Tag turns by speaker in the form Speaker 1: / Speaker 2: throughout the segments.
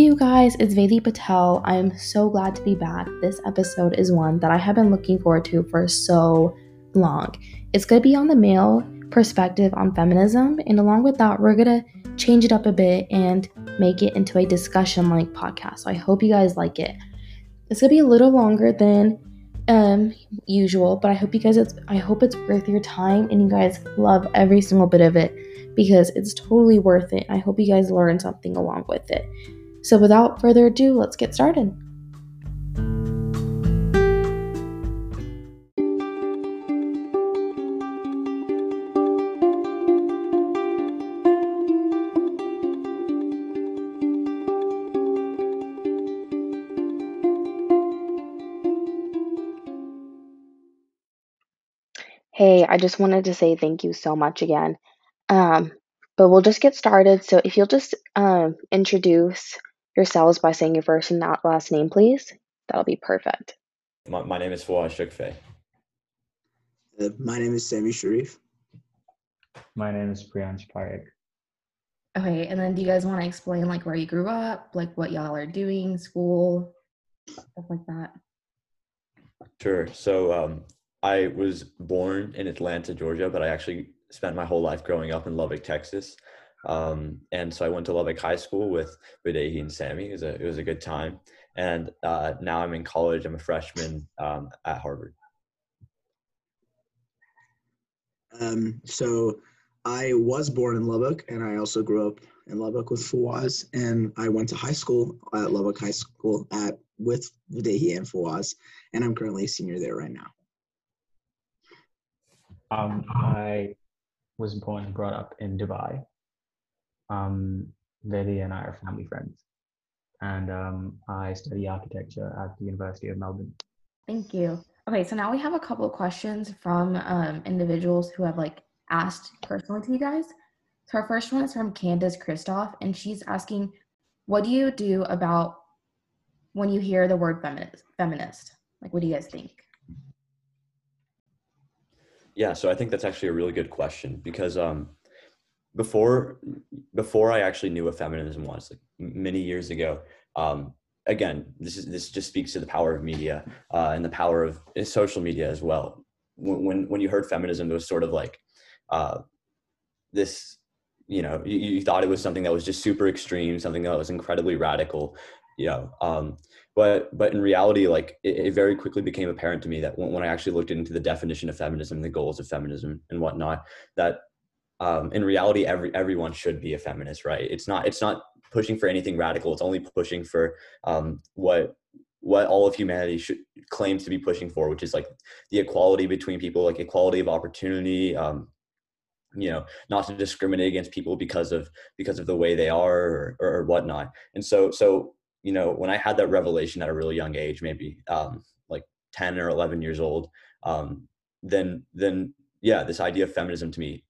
Speaker 1: Hey, you guys, it's Vedi Patel. I'm so glad to be back. This episode is one that I have been looking forward to for so long. It's going to be on the male perspective on feminism, and along with that, we're going to change it up a bit and make it into a discussion like podcast. So I hope you guys like it. It's going to be a little longer than um usual, but I hope you guys it's I hope it's worth your time and you guys love every single bit of it because it's totally worth it. I hope you guys learn something along with it. So, without further ado, let's get started. Hey, I just wanted to say thank you so much again. Um, but we'll just get started. So, if you'll just um, introduce yourselves by saying your first and not last name, please. That'll be perfect.
Speaker 2: My, my name is Fawaz Shukfe.
Speaker 3: Uh, my name is Sami Sharif.
Speaker 4: My name is Priyansh Parekh.
Speaker 1: Okay, and then do you guys want to explain like where you grew up, like what y'all are doing, school, stuff like that?
Speaker 2: Sure. So um, I was born in Atlanta, Georgia, but I actually spent my whole life growing up in Lubbock, Texas. Um, and so I went to Lubbock High School with Videhi and Sammy. It was a, it was a good time. And uh, now I'm in college. I'm a freshman um, at Harvard.
Speaker 3: Um, so I was born in Lubbock, and I also grew up in Lubbock with Fawaz. And I went to high school at Lubbock High School at with Videhi and Fawaz, and I'm currently a senior there right now.
Speaker 4: Um, I was born and brought up in Dubai, um, Lily and I are family friends. And um, I study architecture at the University of Melbourne.
Speaker 1: Thank you. Okay, so now we have a couple of questions from um, individuals who have like asked personally to you guys. So our first one is from Candace Christoph, and she's asking, "What do you do about when you hear the word feminist? Feminist, like, what do you guys think?"
Speaker 2: Yeah, so I think that's actually a really good question because um, before before I actually knew what feminism was, like many years ago. Um, again, this is this just speaks to the power of media uh, and the power of eh, social media as well. When when, when you heard feminism, it was sort of like uh, this. You know, you, you, thought it was something that was just super extreme, something that was incredibly radical. You know, um, but but in reality, like it, it, very quickly became apparent to me that when, when I actually looked into the definition of feminism, the goals of feminism, and whatnot, that um, in reality every everyone should be a feminist right? It's not it's not pushing for anything radical. It's only pushing for um, what what all of humanity should claims to be pushing for which is like the equality between people like equality of opportunity um, you know not to discriminate against people because of because of the way they are or, or whatnot. And so so you know when i had that revelation at a really young age maybe um, like 10 or 11 years old um, then then yeah this idea of feminism to me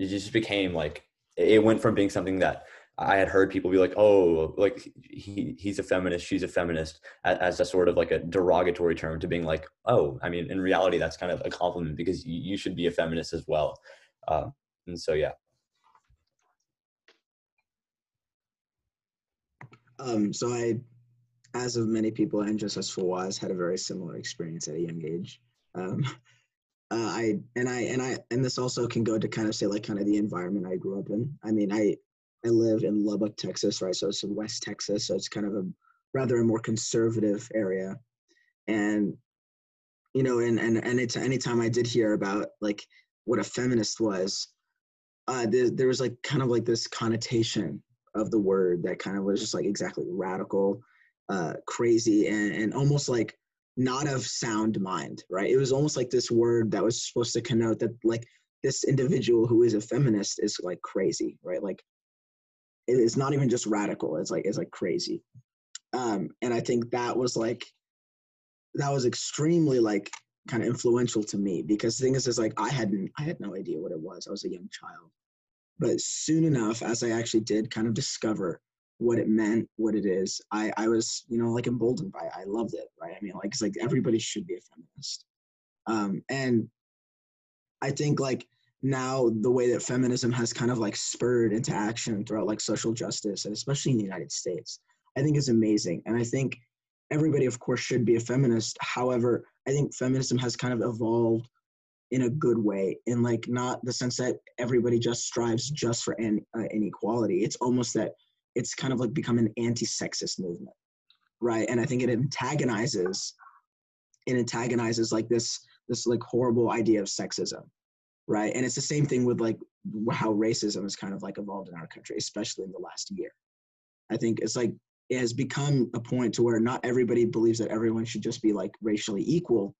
Speaker 2: it just became like it went from being something that I had heard people be like, "Oh, like he he's a feminist, she's a feminist," as a sort of like a derogatory term to being like, "Oh, I mean, in reality, that's kind of a compliment because you, should be a feminist as well." Um, and so, yeah.
Speaker 3: Um, so I, as of many people, and just as Fawaz, had a very similar experience at a young age. Um, uh, I and I and I and this also can go to kind of say like kind of the environment I grew up in. I mean, I I live in Lubbock, Texas, right? So it's in West Texas, so it's kind of a rather a more conservative area, and you know, and and and it's anytime I did hear about like what a feminist was, uh, there, there was like kind of like this connotation of the word that kind of was just like exactly radical, uh, crazy, and and almost like not of sound mind, right? It was almost like this word that was supposed to connote that like this individual who is a feminist is like crazy, right? Like it's not even just radical, it's like it's like crazy. Um, and I think that was like that was extremely like kind of influential to me because the thing is is like I hadn't I had no idea what it was. I was a young child. But soon enough, as I actually did kind of discover what it meant, what it is. I, I was, you know, like emboldened by it. I loved it, right? I mean, like, it's like everybody should be a feminist. Um, and I think like now the way that feminism has kind of like spurred into action throughout like social justice and especially in the United States, I think is amazing. And I think everybody, of course, should be a feminist. However, I think feminism has kind of evolved in a good way, in like not the sense that everybody just strives just for an, uh, inequality. It's almost that it's kind of like become an anti-sexist movement, right? And I think it antagonizes, it antagonizes like this this like horrible idea of sexism, right? And it's the same thing with like how racism has kind of like evolved in our country, especially in the last year. I think it's like it has become a point to where not everybody believes that everyone should just be like racially equal.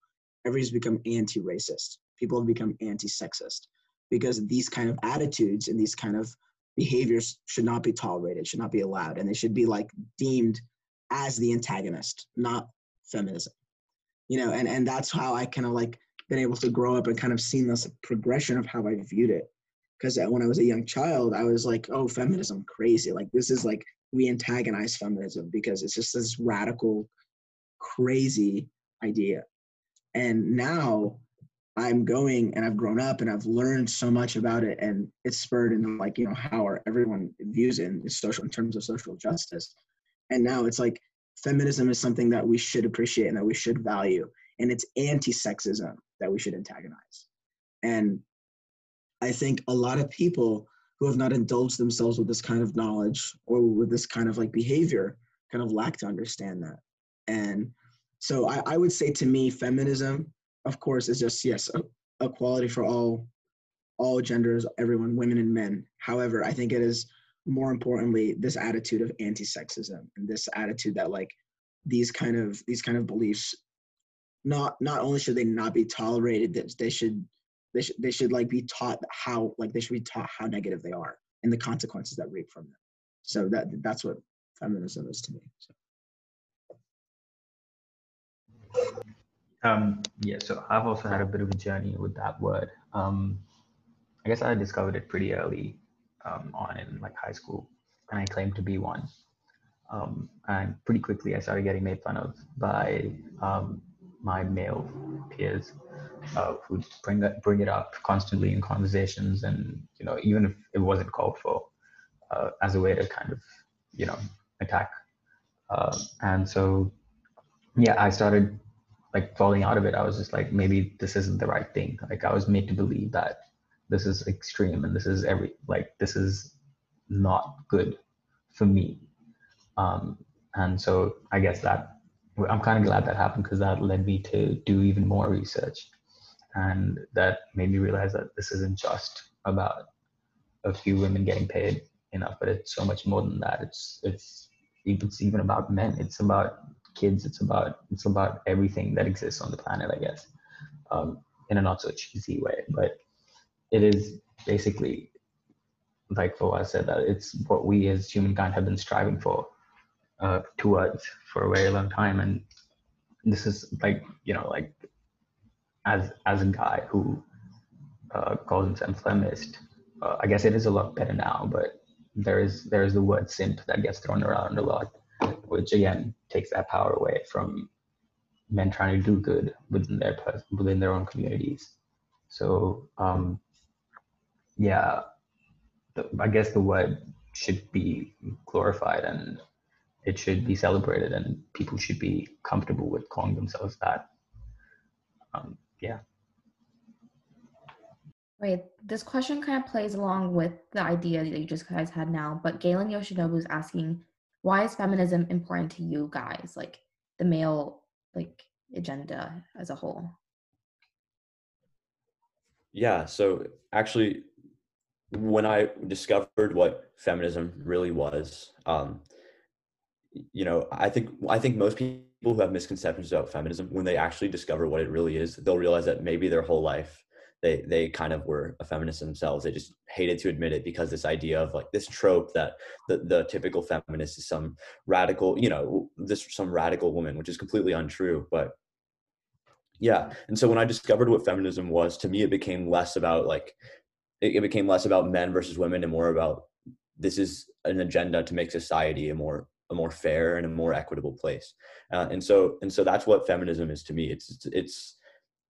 Speaker 3: Everybody's become anti-racist. People have become anti-sexist because these kind of attitudes and these kind of behaviors should not be tolerated, should not be allowed, and they should be like deemed as the antagonist, not feminism. You know, and and that's how I kind of like been able to grow up and kind of seen this progression of how I viewed it. Because when I was a young child, I was like, oh, feminism, crazy. Like, this is like, we antagonize feminism because it's just this radical, crazy idea. And now I'm going and I've grown up and I've learned so much about it. And it's spurred into like, you know, how our, everyone views it in social, in terms of social justice. And now it's like, feminism is something that we should appreciate and that we should value and it's anti-sexism that we should antagonize. And I think a lot of people who have not indulged themselves with this kind of knowledge or with this kind of like behavior kind of lack to understand that. And so I, I would say to me, feminism, of course, is just yes, equality for all all genders, everyone, women and men. However, I think it is more importantly this attitude of anti-sexism and this attitude that like these kind of these kind of beliefs not not only should they not be tolerated, that they should they should they should like be taught how like they should be taught how negative they are and the consequences that reap from them. So that that's what feminism is to me. So.
Speaker 4: Um, yeah, so I've also had a bit of a journey with that word. Um, I guess I discovered it pretty early um, on in like high school, and I claimed to be one. Um, and pretty quickly, I started getting made fun of by um, my male peers uh, who bring that bring it up constantly in conversations, and you know, even if it wasn't called for, uh, as a way to kind of you know attack. Uh, and so, yeah, I started like falling out of it. I was just like, maybe this isn't the right thing. Like I was made to believe that this is extreme and this is every like this is not good for me. Um, and so I guess that I'm kind of glad that happened because that led me to do even more research. And that made me realize that this isn't just about a few women getting paid enough, but it's so much more than that. It's it's it's even about men. It's about kids. It's about it's about everything that exists on the planet, I guess, um, in a not so cheesy way. But it is basically like Fawaz said that it's what we as humankind have been striving for uh, towards for a very long time and this is like you know like as as a guy who uh, calls himself feminist uh, i guess it is a lot better now but there is there is the word simp that gets thrown around a lot which again takes that power away from men trying to do good within their within their own communities so um yeah the, i guess the word should be glorified and it should be celebrated and people should be comfortable with calling themselves that. Um, yeah.
Speaker 1: Right. This question kind of plays along with the idea that you just guys had now, but Galen Yoshinobu is asking, why is feminism important to you guys, like the male like agenda as a whole?
Speaker 2: Yeah. So actually, when I discovered what feminism really was, um, you know i think i think most people who have misconceptions about feminism when they actually discover what it really is they'll realize that maybe their whole life they they kind of were a feminist themselves. They just hated to admit it because this idea of like this trope that the, the typical feminist is some radical you know this some radical woman which is completely untrue but yeah. And so when i discovered what feminism was to me it became less about like it, it became less about men versus women and more about this is an agenda to make society a more a more fair and a more equitable place. Uh, and so and so that's what feminism is to me. It's it's it's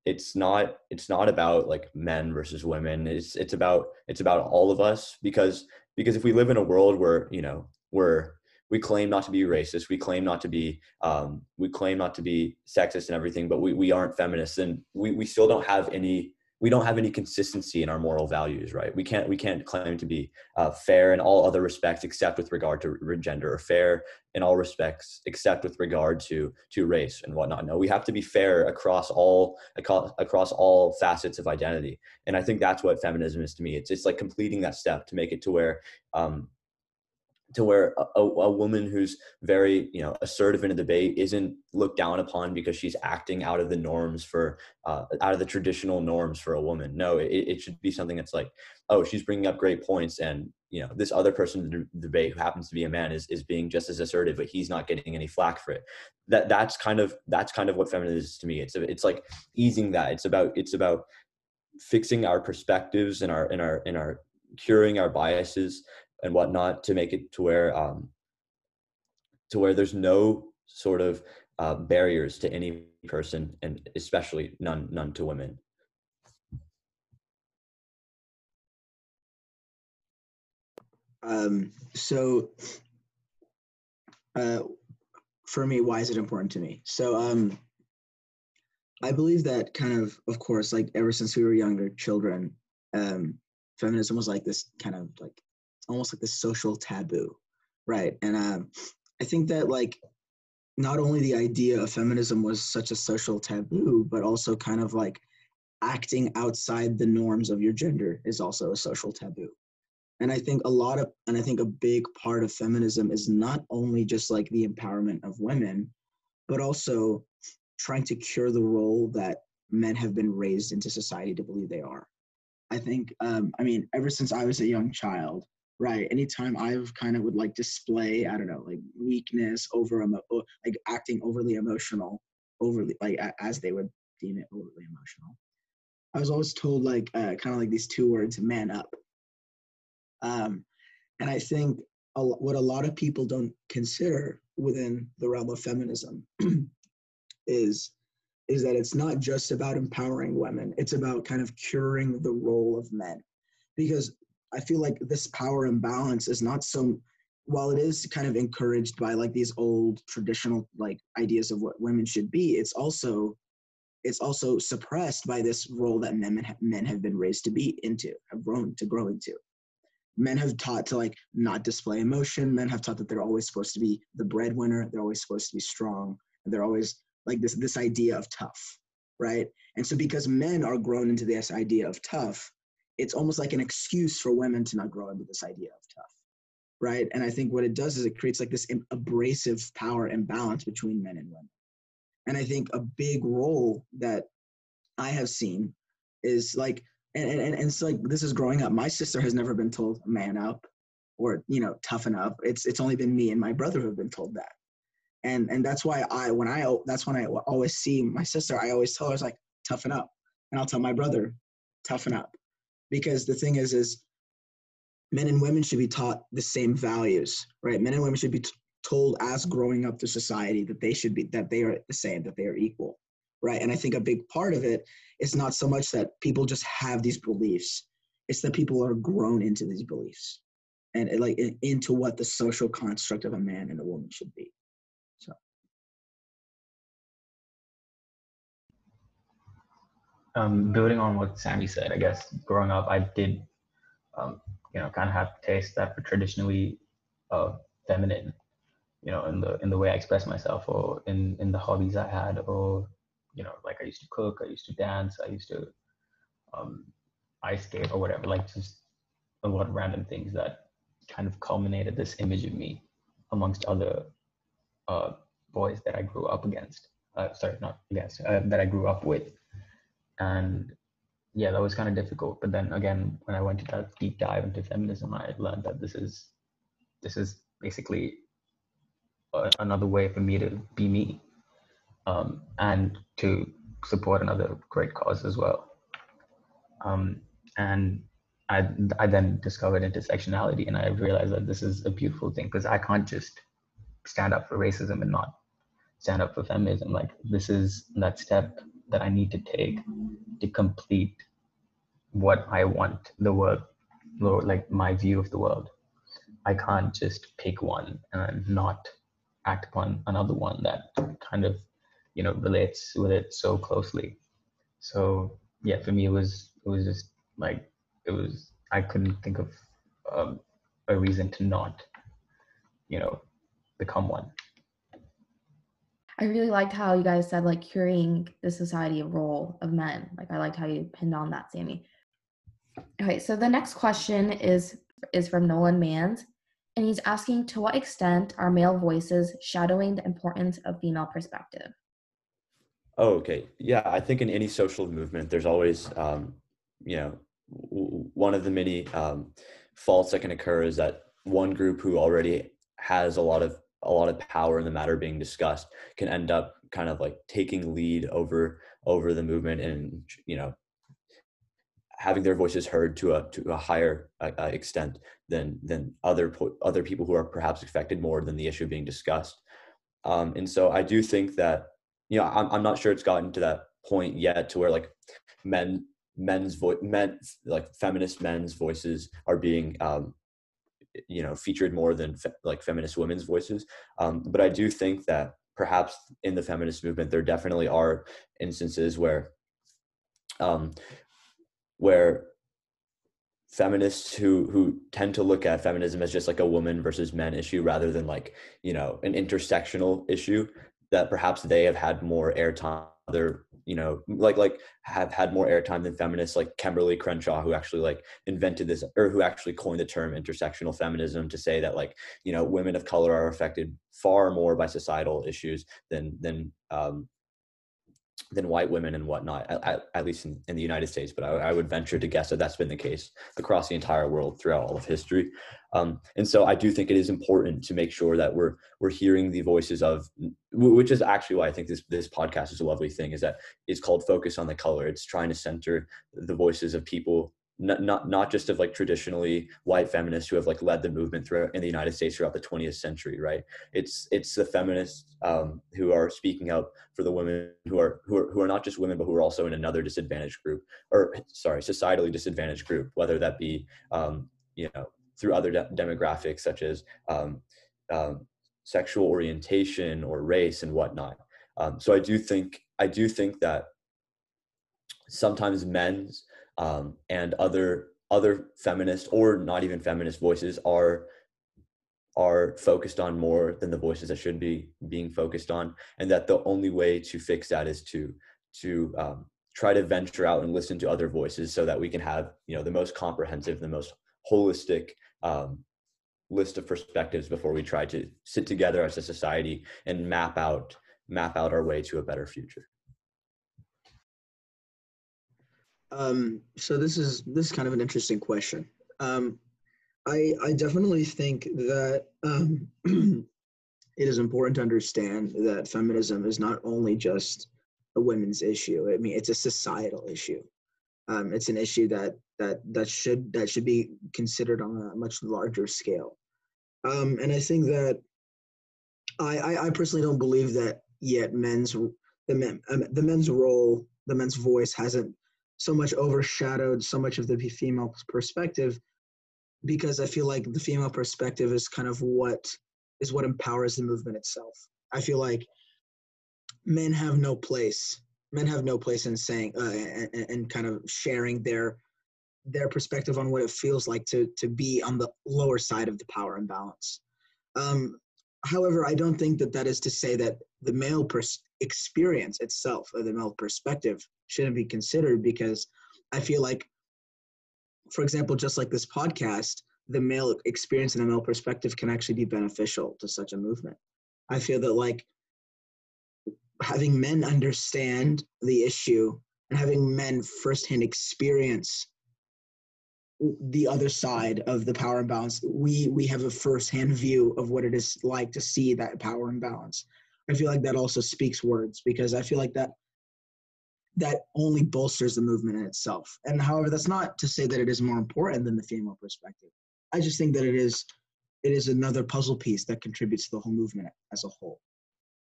Speaker 2: it's not it's not about like men versus women. It's it's about it's about all of us because because if we live in a world where you know we're we claim not to be racist we claim not to be um, we claim not to be sexist and everything but we, we aren't feminists and we, we still don't have any we don't have any consistency in our moral values right? We can't we can't claim to be uh, fair in all other respects except with regard to gender or fair in all respects except with regard to to race and whatnot. No we have to be fair across all across, across all facets of identity. And i think that's what feminism is to me. It's it's like completing that step to make it to where um, to where a, a, woman who's very you know assertive in a debate isn't looked down upon because she's acting out of the norms for uh, out of the traditional norms for a woman. No it, it should be something that's like oh she's bringing up great points and you know this other person in the debate who happens to be a man is is being just as assertive but he's not getting any flack for it. That that's kind of that's kind of what feminism is to me. It's it's like easing that. It's about it's about fixing our perspectives and our in our in our curing our biases and whatnot to make it to where um, to where there's no sort of uh, barriers to any person and especially none none to women.
Speaker 3: Um, so uh, for me why is it important to me? So um, i believe that kind of of course like ever since we were younger children um, feminism was like this kind of like almost like this social taboo, right? And um, I think that like not only the idea of feminism was such a social taboo, but also kind of like acting outside the norms of your gender is also a social taboo. And I think a lot of, and I think a big part of feminism is not only just like the empowerment of women, but also trying to cure the role that men have been raised into society to believe they are. I think, um, I mean, ever since I was a young child, right anytime i've kind of would like display i don't know like weakness over emo- like acting overly emotional overly like as they would deem it overly emotional i was always told like uh, kind of like these two words man up. Um and i think a, what a lot of people don't consider within the realm of feminism is is that it's not just about empowering women it's about kind of curing the role of men. Because I feel like this power imbalance is not so while it is kind of encouraged by like these old traditional like ideas of what women should be, it's also it's also suppressed by this role that men men have been raised to be into, have grown to grow into. Men have taught to like not display emotion. Men have taught that they're always supposed to be the breadwinner. They're always supposed to be strong. And they're always like this this idea of tough, right? And so because men are grown into this idea of tough, it's almost like an excuse for women to not grow into this idea of tough right? And i think what it does is it creates like this abrasive power imbalance between men and women. And i think a big role that i have seen is like and, and, and it's like this is growing up my sister has never been told man up or you know toughen up. It's it's only been me and my brother who have been told that. And and that's why i when i that's when i always see my sister i always tell her it's like toughen up. And i'll tell my brother toughen up because the thing is is men and women should be taught the same values right? Men and women should be t- told as growing up to society that they should be that they are the same that they are equal right? And i think a big part of it is not so much that people just have these beliefs it's that people are grown into these beliefs and like into what the social construct of a man and a woman should be
Speaker 4: um, building on what Sammy said, I guess growing up, I did, um, you know, kind of have tastes that were traditionally uh, feminine, you know, in the in the way I express myself, or in in the hobbies I had, or you know, like I used to cook, I used to dance, I used to um, ice skate or whatever, like just a lot of random things that kind of culminated this image of me amongst other uh, boys that I grew up against. Uh, sorry, not against, uh, that I grew up with and yeah that was kind of difficult but then again when i went to that deep dive into feminism i learned that this is this is basically a, another way for me to be me um, and to support another great cause as well. Um, and I, I then discovered intersectionality and i realized that this is a beautiful thing because i can't just stand up for racism and not stand up for feminism. Like this is that step that I need to take to complete what I want the world, like my view of the world. I can't just pick one and not act upon another one that kind of you know relates with it so closely. So yeah, for me it was it was just like it was I couldn't think of um, a reason to not you know become one.
Speaker 1: I really liked how you guys said like curing the society role of men. Like I liked how you pinned on that, Sammy. Okay, so the next question is is from Nolan Mans, and he's asking to what extent are male voices shadowing the importance of female perspective?
Speaker 2: Oh, okay. Yeah, I think in any social movement, there's always, um, you know, w- one of the many um, faults that can occur is that one group who already has a lot of a lot of power in the matter being discussed can end up kind of like taking lead over over the movement and you know having their voices heard to a to a higher uh, uh extent than than other other people who are perhaps affected more than the issue being discussed. Um, and so I do think that you know I'm I'm not sure it's gotten to that point yet to where like men men's voice men like feminist men's voices are being um, you know featured more than fe- like feminist women's voices. Um, but I do think that perhaps in the feminist movement there definitely are instances where um, where feminists who who tend to look at feminism as just like a woman versus men issue rather than like you know an intersectional issue that perhaps they have had more airtime other you know like like have had more airtime than feminists like Kimberlé Crenshaw who actually like invented this or who actually coined the term intersectional feminism to say that like you know women of color are affected far more by societal issues than than um, than white women and whatnot, at, at least in, in, the United States. But I, I, would venture to guess that that's been the case across the entire world throughout all of history. Um, and so I do think it is important to make sure that we're we're hearing the voices of, which is actually why I think this this podcast is a lovely thing. Is that it's called Focus on the Color. It's trying to center the voices of people not, not not just of like traditionally white feminists who have like led the movement throughout in the United States throughout the 20th century, right? It's it's the feminists um, who are speaking up for the women who are who are who are not just women but who are also in another disadvantaged group or sorry societally disadvantaged group, whether that be um, you know through other de- demographics such as um, um sexual orientation or race and whatnot. Um, so I do think I do think that sometimes men's um, and other other feminist or not even feminist voices are are focused on more than the voices that should be being focused on. And that the only way to fix that is to to um, try to venture out and listen to other voices so that we can have you know the most comprehensive the most holistic um, list of perspectives before we try to sit together as a society and map out map out our way to a better future
Speaker 3: Um, so this is this is kind of an interesting question. Um, I I definitely think that um, it is important to understand that feminism is not only just a women's issue. I mean, it's a societal issue. Um, it's an issue that that that should that should be considered on a much larger scale. Um, and I think that I, I, I personally don't believe that yet men's the men um, the men's role the men's voice hasn't so much overshadowed so much of the female perspective because I feel like the female perspective is kind of what is what empowers the movement itself. I feel like men have no place. Men have no place in saying uh, and, and kind of sharing their their perspective on what it feels like to to be on the lower side of the power imbalance. Um, however, I don't think that that is to say that the male pers- experience itself, or the male perspective, shouldn't be considered because I feel like, for example, just like this podcast, the male experience and the male perspective can actually be beneficial to such a movement. I feel that like having men understand the issue and having men firsthand experience the other side of the power imbalance we we have a firsthand view of what it is like to see that power imbalance i feel like that also speaks words because i feel like that that only bolsters the movement in itself. And however, that's not to say that it is more important than the female perspective. I just think that it is it is another puzzle piece that contributes to the whole movement as a whole.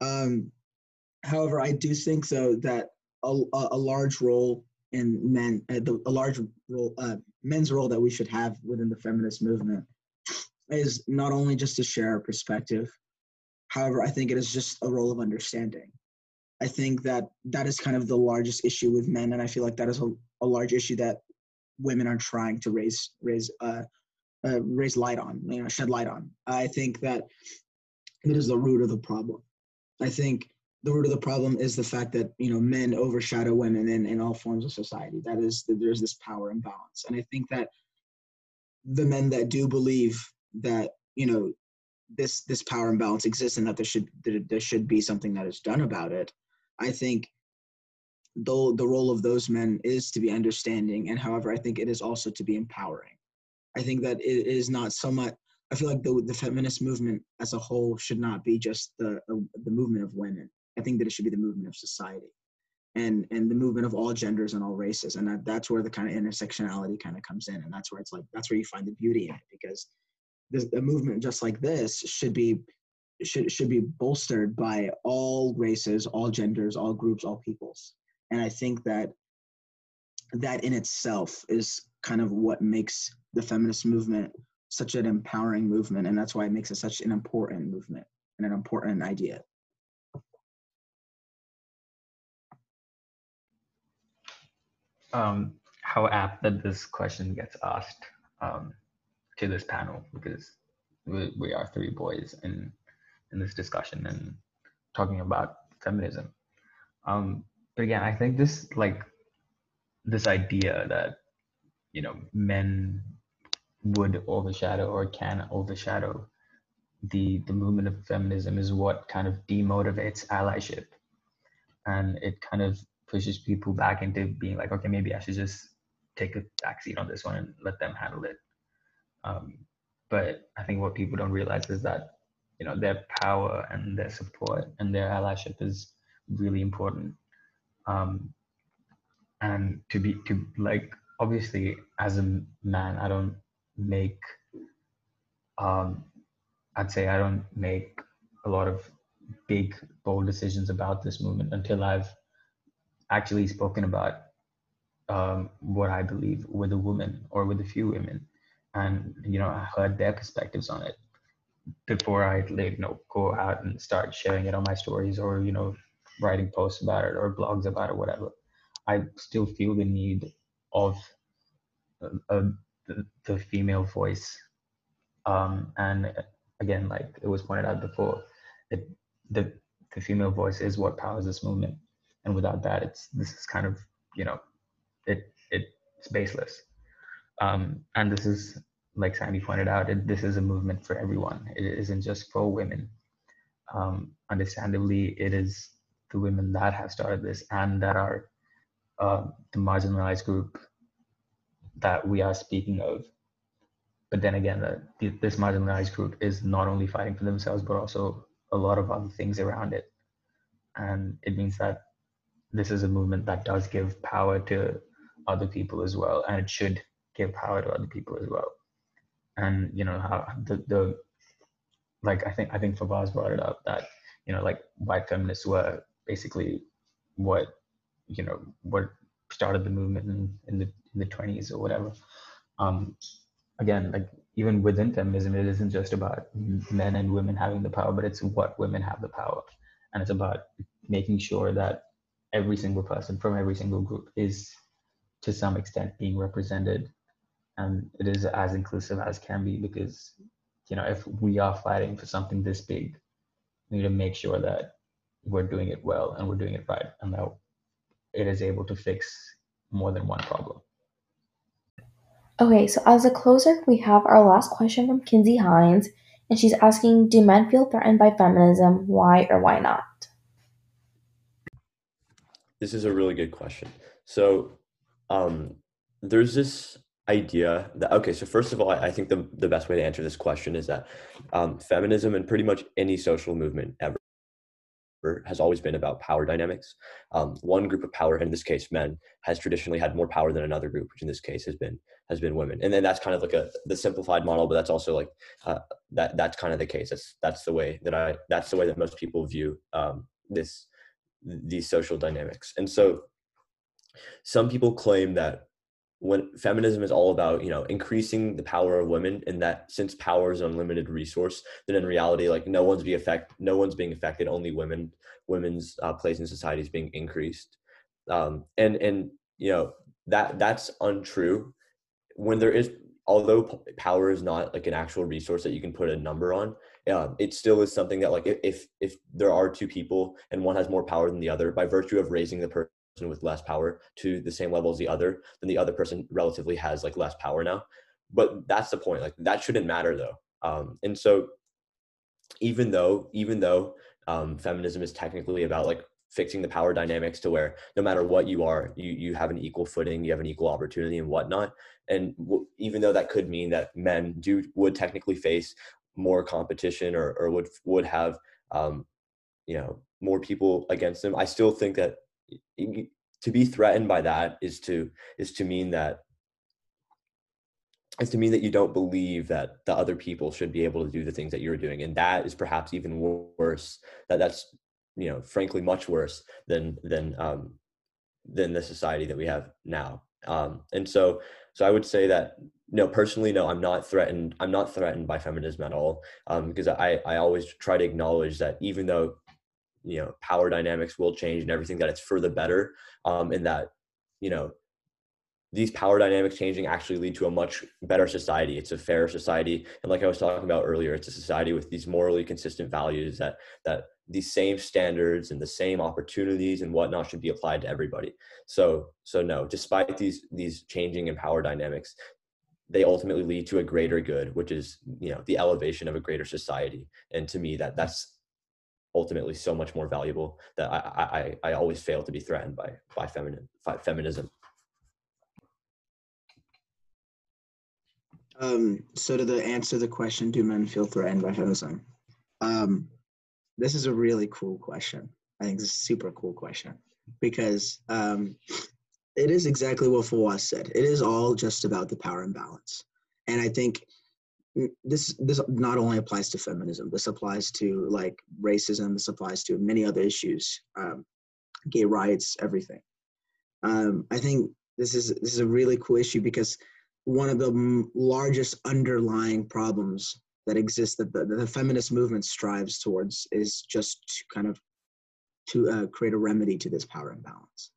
Speaker 3: Um, however, I do think though that a, a large role in men, uh, the, a large role, uh, men's role that we should have within the feminist movement is not only just to share our perspective. However, I think it is just a role of understanding. I think that that is kind of the largest issue with men, and I feel like that is a, a large issue that women are trying to raise raise uh, uh, raise light on, you know, shed light on. I think that that is the root of the problem. I think the root of the problem is the fact that you know men overshadow women in, in all forms of society. That is, that there's this power imbalance, and I think that the men that do believe that you know this this power imbalance exists and that there should that there should be something that is done about it, I think the the role of those men is to be understanding, and however, I think it is also to be empowering. I think that it is not so much. I feel like the the feminist movement as a whole should not be just the the movement of women. I think that it should be the movement of society, and and the movement of all genders and all races, and that that's where the kind of intersectionality kind of comes in, and that's where it's like that's where you find the beauty in it because this, a movement just like this should be should should be bolstered by all races, all genders, all groups, all peoples, and I think that that in itself is kind of what makes the feminist movement such an empowering movement and that's why it makes it such an important movement and an important idea.
Speaker 4: Um, how apt that this question gets asked. Um, to this panel because we, we are three boys in in this discussion and talking about feminism. Um, but again, I think this like this idea that you know men would overshadow or can overshadow the the movement of feminism is what kind of demotivates allyship and it kind of pushes people back into being like okay maybe i should just take a backseat on this one and let them handle it um, but i think what people don't realize is that you know their power and their support and their allyship is really important. Um, and to be to like obviously as a man i don't make um, i'd say i don't make a lot of big bold decisions about this movement until i've actually spoken about um, what i believe with a woman or with a few women and you know i heard their perspectives on it before i you know go out and start sharing it on my stories or you know writing posts about it or blogs about it whatever i still feel the need of a, a the, the female voice. Um, and uh, again, like it was pointed out before, it, the the female voice is what powers this movement, and without that, it's this is kind of you know, it it's baseless. Um, and this is like Sandy pointed out, it, this is a movement for everyone. It isn't just for women. Um, understandably, it is the women that have started this and that are uh, the marginalized group that we are speaking of. But then again, the, this marginalized group is not only fighting for themselves, but also a lot of other things around it. And it means that this is a movement that does give power to other people as well, and it should give power to other people as well. And you know how the the like I think I think Fawaz brought it up that you know like white feminists were basically what you know what started the movement in, in the in the 20s or whatever um, again like even within feminism it isn't just about men and women having the power but it's what women have the power and it's about making sure that every single person from every single group is to some extent being represented and it is as inclusive as can be because you know if we are fighting for something this big we need to make sure that we're doing it well and we're doing it right and that it is able to fix more than one problem.
Speaker 1: Okay, so as a closer, we have our last question from Kinsey Hines, and she's asking Do men feel threatened by feminism? Why or why not?
Speaker 2: This is a really good question. So, um, there's this idea that, okay, so first of all, I, think the, the best way to answer this question is that um, feminism and pretty much any social movement ever has always been about power dynamics. Um, one group of power, in this case men, has traditionally had more power than another group, which in this case has been has been women. And then that's kind of like a the simplified model, but that's also like uh, that that's kind of the case. That's that's the way that I that's the way that most people view um, this these social dynamics. And so some people claim that when feminism is all about you know increasing the power of women and that since power is an unlimited resource then in reality like no one's be affect no one's being affected only women women's uh, place in society is being increased. Um, and and you know that that's untrue. When there is although power is not like an actual resource that you can put a number on yeah, it still is something that like if if there are two people and one has more power than the other by virtue of raising the person with less power to the same level as the other then the other person relatively has like less power now. But that's the point like that shouldn't matter though. Um and so even though even though um feminism is technically about like fixing the power dynamics to where no matter what you are you you have an equal footing you have an equal opportunity and whatnot and w- even though that could mean that men do would technically face more competition or, or would would have um, you know more people against them i still think that to be threatened by that is to is to mean that is to mean that you don't believe that the other people should be able to do the things that you're doing and that is perhaps even worse that that's you know frankly much worse than than um than the society that we have now. Um and so so i would say that no personally no i'm not threatened i'm not threatened by feminism at all um because i i always try to acknowledge that even though you know power dynamics will change and everything that it's for the better um and that you know these power dynamics changing actually lead to a much better society. It's a fairer society, and like I was talking about earlier, it's a society with these morally consistent values that that these same standards and the same opportunities and whatnot should be applied to everybody. So so no, despite these these changing in power dynamics, they ultimately lead to a greater good, which is you know the elevation of a greater society. And to me, that that's ultimately so much more valuable that I I, I always fail to be threatened by by feminine by feminism.
Speaker 3: Um, so to the answer the question, do men feel threatened by feminism? Um, this is a really cool question. I think it's a super cool question because um, it is exactly what Fawaz said. It is all just about the power imbalance. And I think this this not only applies to feminism. This applies to like racism. This applies to many other issues, um, gay rights, everything. Um, I think this is this is a really cool issue because one of the largest underlying problems that exists that the, the feminist movement strives towards is just to kind of to uh, create a remedy to this power imbalance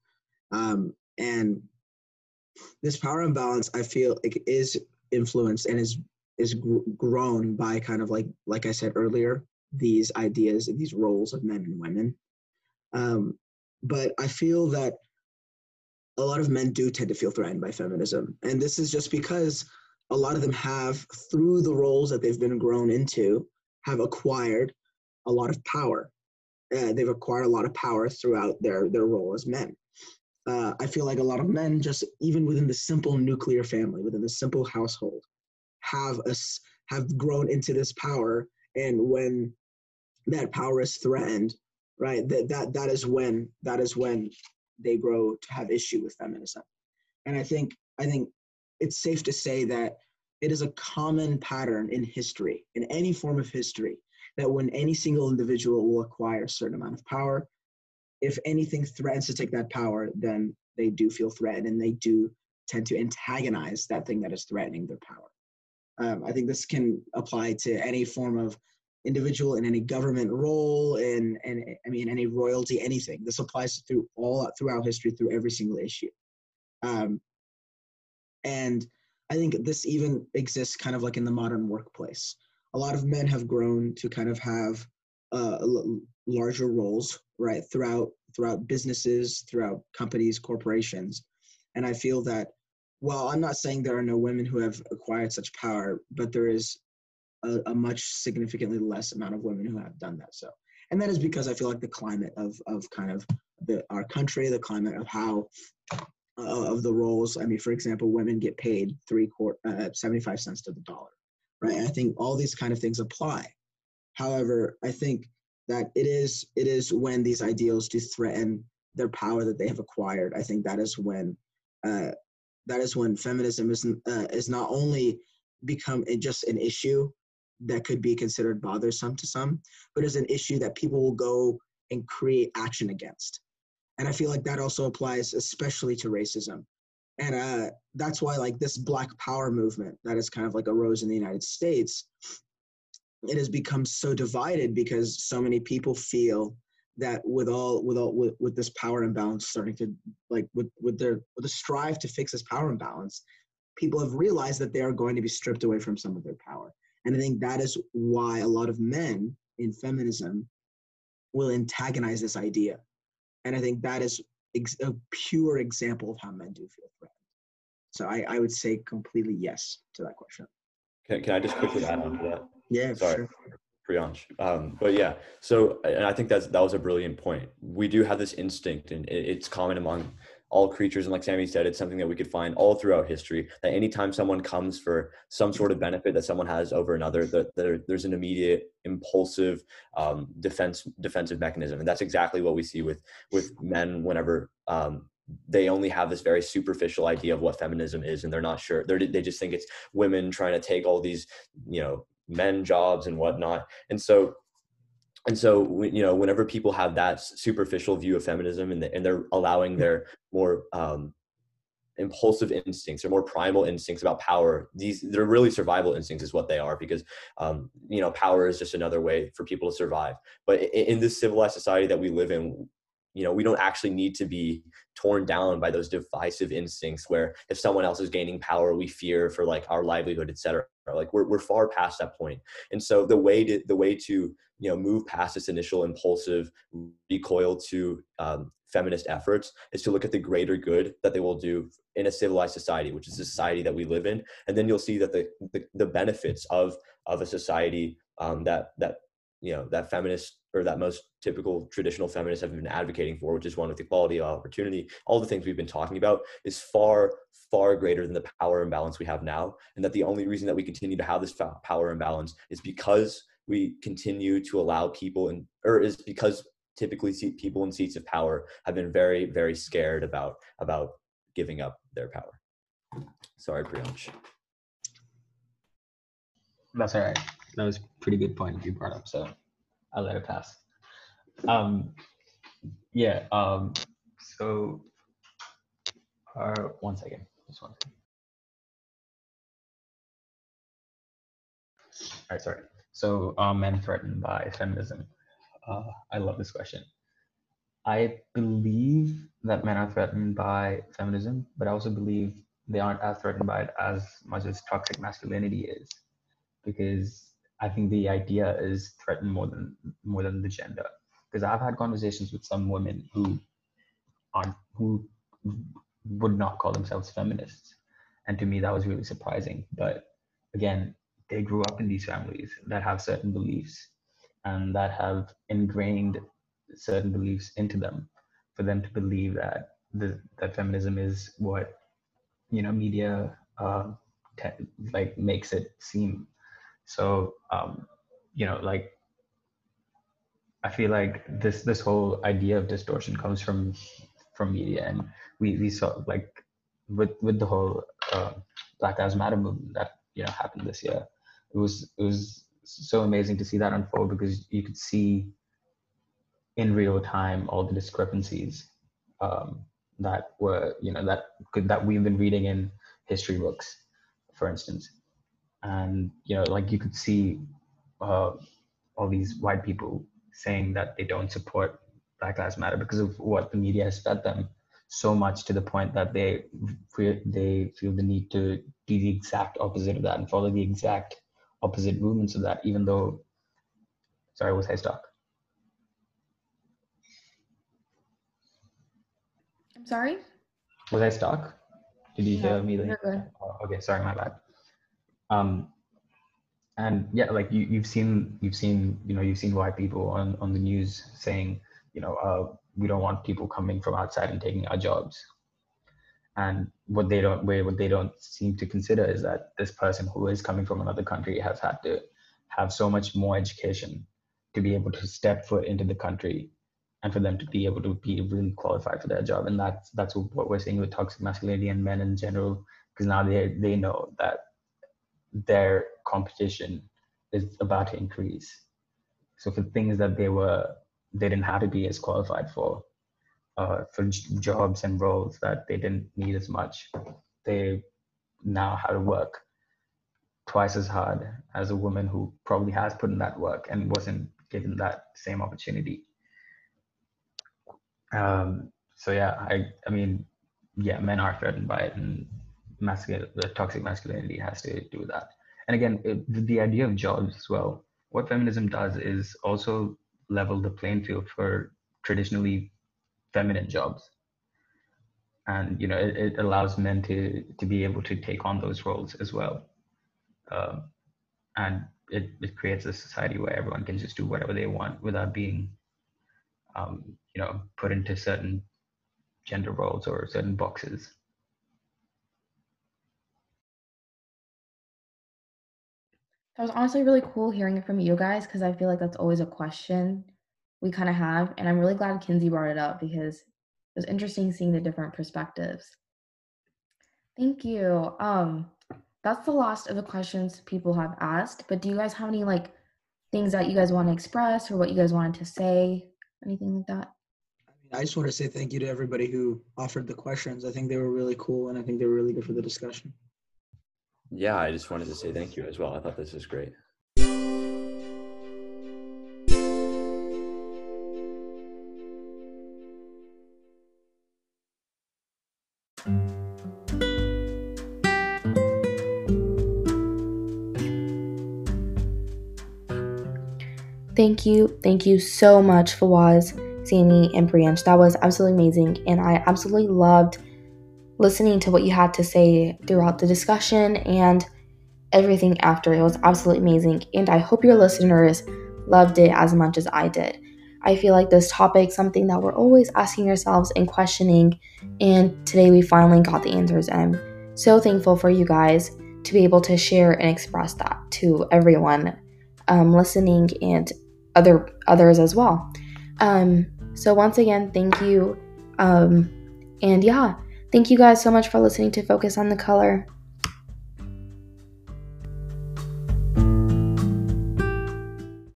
Speaker 3: um, and this power imbalance i feel like is influenced and is is gr- grown by kind of like like i said earlier these ideas and these roles of men and women um, but i feel that a lot of men do tend to feel threatened by feminism. And this is just because a lot of them have, through the roles that they've been grown into, have acquired a lot of power. Uh, they've acquired a lot of power throughout their, their role as men. Uh, I feel like a lot of men, just even within the simple nuclear family, within the simple household, have us have grown into this power. And when that power is threatened, right, that, that that is when that is when they grow to have issue with feminism. And I think I think it's safe to say that it is a common pattern in history, in any form of history, that when any single individual will acquire a certain amount of power, if anything threatens to take that power, then they do feel threatened and they do tend to antagonize that thing that is threatening their power. Um, I think this can apply to any form of individual in any government role and and I mean any royalty anything. This applies through all throughout history through every single issue. Um, and I think this even exists kind of like in the modern workplace. A lot of men have grown to kind of have uh, larger roles, right, throughout throughout businesses, throughout companies, corporations, and I feel that. Well, I'm not saying there are no women who have acquired such power, but there is a, a, much significantly less amount of women who have done that. So, and that is because I feel like the climate of of kind of the our country, the climate of how uh, of the roles. I mean, for example, women get paid three quarter uh, seventy five cents to the dollar, right? And I think all these kind of things apply. However, I think that it is it is when these ideals do threaten their power that they have acquired. I think that is when uh, that is when feminism is uh, is not only become just an issue that could be considered bothersome to some, but is an issue that people will go and create action against. And I feel like that also applies especially to racism. and uh, that's why like this black power movement that is kind of like arose in the united states it has become so divided because so many people feel that with all with all with, with this power imbalance starting to like with with their with the strive to fix this power imbalance people have realized that they are going to be stripped away from some of their power and i think that is why a lot of men in feminism will antagonize this idea and i think that is ex- a pure example of how men do feel threatened so I, I would say completely yes to that question
Speaker 2: Can, can I just quickly add on to that?
Speaker 3: yeah
Speaker 2: Sorry.
Speaker 3: sure.
Speaker 2: Priyansh. Um, but yeah, so and I think that's that was a brilliant point. We do have this instinct, and it's common among all creatures, and like Sammy said, it's something that we could find all throughout history. That anytime someone comes for some sort of benefit that someone has over another, that there, there's an immediate impulsive um, defense defensive mechanism, and that's exactly what we see with with men whenever. Um, they only have this very superficial idea of what feminism is and they're not sure they're, they just think it's women trying to take all these you know men jobs and whatnot. And so and so you know whenever people have that superficial view of feminism and, they're allowing their more um, impulsive instincts or more primal instincts about power these they're really survival instincts is what they are because um, you know power is just another way for people to survive. But in this civilized society that we live in you know we don't actually need to be torn down by those divisive instincts where if someone else is gaining power we fear for like our livelihood etc like we're, we're far past that point. And so the way to the way to you know move past this initial impulsive recoil to um, feminist efforts is to look at the greater good that they will do in a civilized society which is the society that we live in. And then you'll see that the the, the benefits of of a society um, that that you know that feminist or that most typical traditional feminists have been advocating for which is one with equality opportunity all the things we've been talking about is far far greater than the power imbalance we have now. And that the only reason that we continue to have this power imbalance is because we continue to allow people and or is because typically people in seats of power have been very very scared about about giving up their power. Sorry Priyansh.
Speaker 4: that's all right. That was pretty good point you brought up so i'll let it pass um yeah um so uh, one second just one second. All right sorry. So are men threatened by feminism. Uh, i love this question. I believe that men are threatened by feminism but i also believe they aren't as threatened by it as much as toxic masculinity is because I think the idea is threatened more than more than the gender. Because I've had conversations with some women who aren't who would not call themselves feminists, and to me that was really surprising. But again, they grew up in these families that have certain beliefs and that have ingrained certain beliefs into them for them to believe that the, that feminism is what you know media uh, te- like makes it seem so, um, you know, like I feel like this this whole idea of distortion comes from from media, and we we saw like with with the whole uh, Black Lives Matter movement that you know happened this year. It was it was so amazing to see that unfold because you could see in real time all the discrepancies um, that were you know that could that we've been reading in history books, for instance and you know like you could see uh, all these white people saying that they don't support black lives matter because of what the media has fed them so much to the point that they feel, they feel the need to do the exact opposite of that and follow the exact opposite movements of that even though sorry was i stuck?
Speaker 1: I'm sorry?
Speaker 4: Was i stuck? Did you hear me?
Speaker 1: good.
Speaker 4: Oh, okay sorry my bad um, and yeah, like you, you've seen, you've seen, you know, you've seen white people on, on the news saying, you know, uh, we don't want people coming from outside and taking our jobs. And what they don't, what they don't seem to consider is that this person who is coming from another country has had to have so much more education to be able to step foot into the country and for them to be able to be really qualified for their job. And that's that's what we're seeing with toxic masculinity and men in general, because now they they know that their competition is about to increase. So for things that they were they didn't have to be as qualified for, uh, for jobs and roles that they didn't need as much. They now had to work twice as hard as a woman who probably has put in that work and wasn't given that same opportunity. Um, so yeah, I I mean, yeah, men are threatened by it, and masculine, the toxic masculinity has to do that. And again, it, the idea of jobs as well. What feminism does is also level the playing field for traditionally feminine jobs and you know it, it, allows men to to be able to take on those roles as well um, and it, it creates a society where everyone can just do whatever they want without being um, you know put into certain gender roles or certain boxes
Speaker 1: That was honestly really cool hearing it from you guys because I feel like that's always a question we kind of have. And I'm really glad Kinsey brought it up because it was interesting seeing the different perspectives. Thank you. Um, that's the last of the questions people have asked. But do you guys have any like things that you guys want to express or what you guys wanted to say? Anything like that?
Speaker 3: I just want to say thank you to everybody who offered the questions. I think they were really cool and I think they were really good for the discussion.
Speaker 2: Yeah, I just wanted to say thank you as well. I thought this was great.
Speaker 1: Thank you, thank you so much, Fawaz, Sammy, and Priyansh. That was absolutely amazing, and I absolutely loved listening to what you had to say throughout the discussion and everything after. It was absolutely amazing, and I hope your listeners loved it as much as I did. I feel like this topic something that we're always asking ourselves and questioning, and today we finally got the answers. And I'm so thankful for you guys to be able to share and express that to everyone um, listening and other others as well. Um, so once again, thank you. Um, and yeah, thank you guys so much for listening to Focus on the Color.